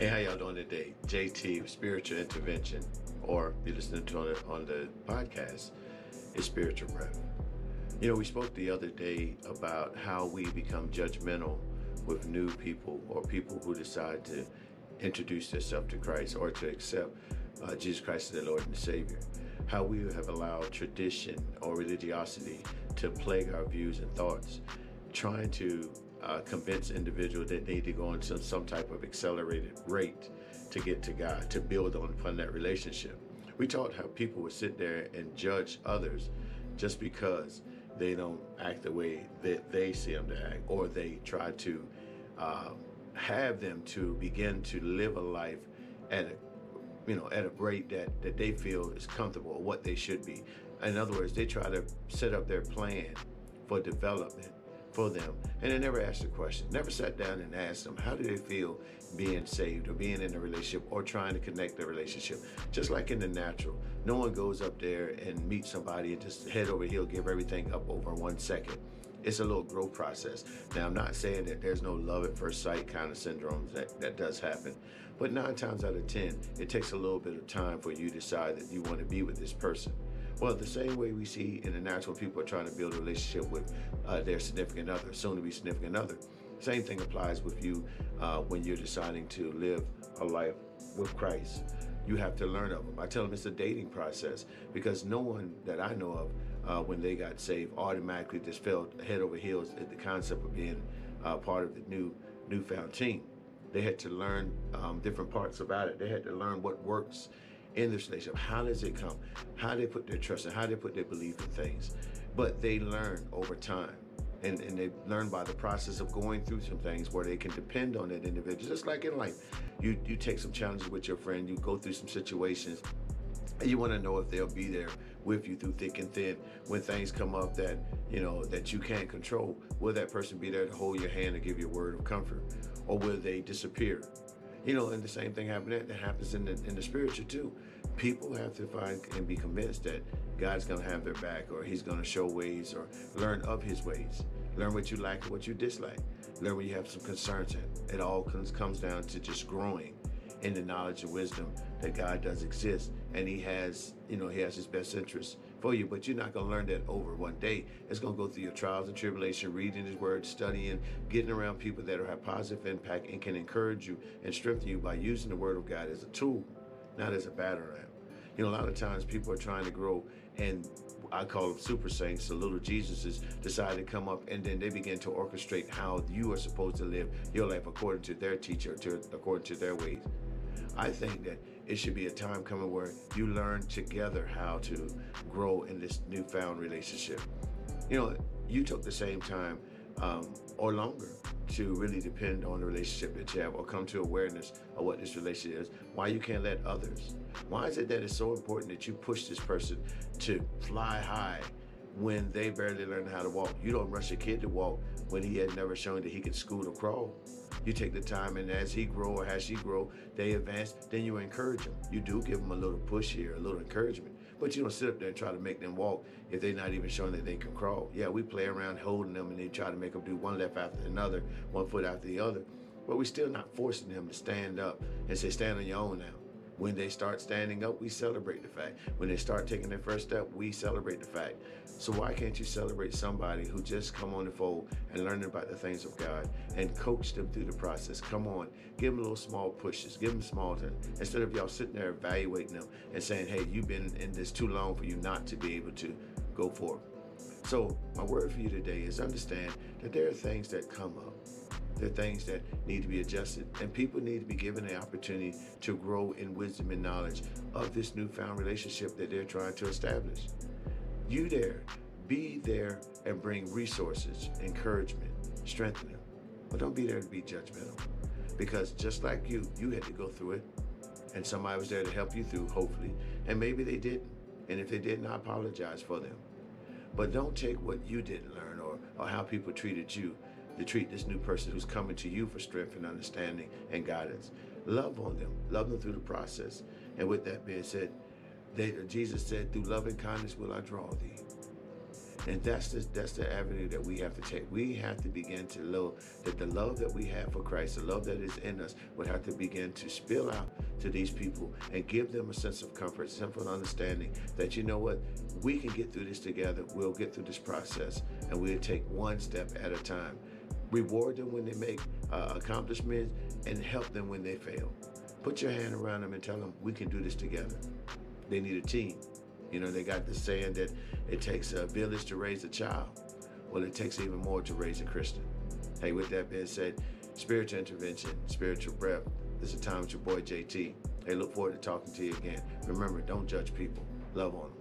Hey, how y'all doing today? JT, Spiritual Intervention, or you're listening to it on the podcast, is Spiritual Breath. You know, we spoke the other day about how we become judgmental with new people or people who decide to introduce themselves to Christ or to accept uh, Jesus Christ as their Lord and Savior. How we have allowed tradition or religiosity to plague our views and thoughts, trying to uh, convince individuals that they need to go on some, some type of accelerated rate to get to God, to build on upon that relationship. We taught how people would sit there and judge others just because they don't act the way that they see them to act, or they try to uh, have them to begin to live a life at a you know at a rate that that they feel is comfortable or what they should be. In other words, they try to set up their plan for development for them. And they never asked a question, never sat down and asked them how do they feel being saved or being in a relationship or trying to connect the relationship. Just like in the natural, no one goes up there and meets somebody and just head over heel, give everything up over one second. It's a little growth process. Now, I'm not saying that there's no love at first sight kind of syndromes that, that does happen, but nine times out of 10, it takes a little bit of time for you to decide that you want to be with this person. Well, the same way we see in the natural, people are trying to build a relationship with uh, their significant other, soon to be significant other. Same thing applies with you uh, when you're deciding to live a life with Christ. You have to learn of them. I tell them it's a dating process because no one that I know of, uh, when they got saved, automatically just fell head over heels at the concept of being uh, part of the new newfound team. They had to learn um, different parts about it. They had to learn what works in this relationship. How does it come? How they put their trust and how they put their belief in things. But they learn over time. And, and they learn by the process of going through some things where they can depend on that individual. Just like in life, you, you take some challenges with your friend, you go through some situations, and you want to know if they'll be there with you through thick and thin when things come up that you know that you can't control will that person be there to hold your hand and give you a word of comfort or will they disappear you know, and the same thing happens that happens in the in the spiritual too. People have to find and be convinced that God's gonna have their back or He's gonna show ways or learn of His ways. Learn what you like and what you dislike. Learn when you have some concerns. It all comes comes down to just growing in the knowledge and wisdom that God does exist and he has, you know, he has his best interest for you. But you're not going to learn that over one day. It's going to go through your trials and tribulation, reading his word, studying, getting around people that have positive impact and can encourage you and strengthen you by using the word of God as a tool, not as a battering ram. You know, a lot of times people are trying to grow and I call them super saints, the little Jesuses decide to come up and then they begin to orchestrate how you are supposed to live your life according to their teacher, to, according to their ways. I think that it should be a time coming where you learn together how to grow in this newfound relationship. You know, you took the same time um, or longer to really depend on the relationship that you have or come to awareness of what this relationship is. Why you can't let others. Why is it that it's so important that you push this person to fly high when they barely learn how to walk? You don't rush a kid to walk when he had never shown that he could scoot or crawl. You take the time, and as he grow or as she grow, they advance. Then you encourage them. You do give them a little push here, a little encouragement. But you don't sit up there and try to make them walk if they're not even showing that they can crawl. Yeah, we play around holding them, and they try to make them do one left after another, one foot after the other. But we're still not forcing them to stand up and say, "Stand on your own now." When they start standing up, we celebrate the fact. When they start taking their first step, we celebrate the fact. So why can't you celebrate somebody who just come on the fold and learning about the things of God and coach them through the process? Come on, give them little small pushes, give them small things. Instead of y'all sitting there evaluating them and saying, hey, you've been in this too long for you not to be able to go forward. So my word for you today is understand that there are things that come up there things that need to be adjusted, and people need to be given the opportunity to grow in wisdom and knowledge of this newfound relationship that they're trying to establish. You there, be there and bring resources, encouragement, strengthen them. But don't be there to be judgmental. Because just like you, you had to go through it, and somebody was there to help you through, hopefully. And maybe they didn't. And if they didn't, I apologize for them. But don't take what you didn't learn or, or how people treated you to treat this new person who's coming to you for strength and understanding and guidance. Love on them, love them through the process. And with that being said, they, Jesus said, through love and kindness will I draw thee. And that's the that's the avenue that we have to take. We have to begin to know that the love that we have for Christ, the love that is in us, would have to begin to spill out to these people and give them a sense of comfort, simple understanding that you know what, we can get through this together. We'll get through this process, and we'll take one step at a time. Reward them when they make uh, accomplishments, and help them when they fail. Put your hand around them and tell them we can do this together. They need a team. You know, they got the saying that it takes a village to raise a child. Well, it takes even more to raise a Christian. Hey, with that being said, spiritual intervention, spiritual breath. This is time with your boy JT. Hey, look forward to talking to you again. Remember, don't judge people, love on them.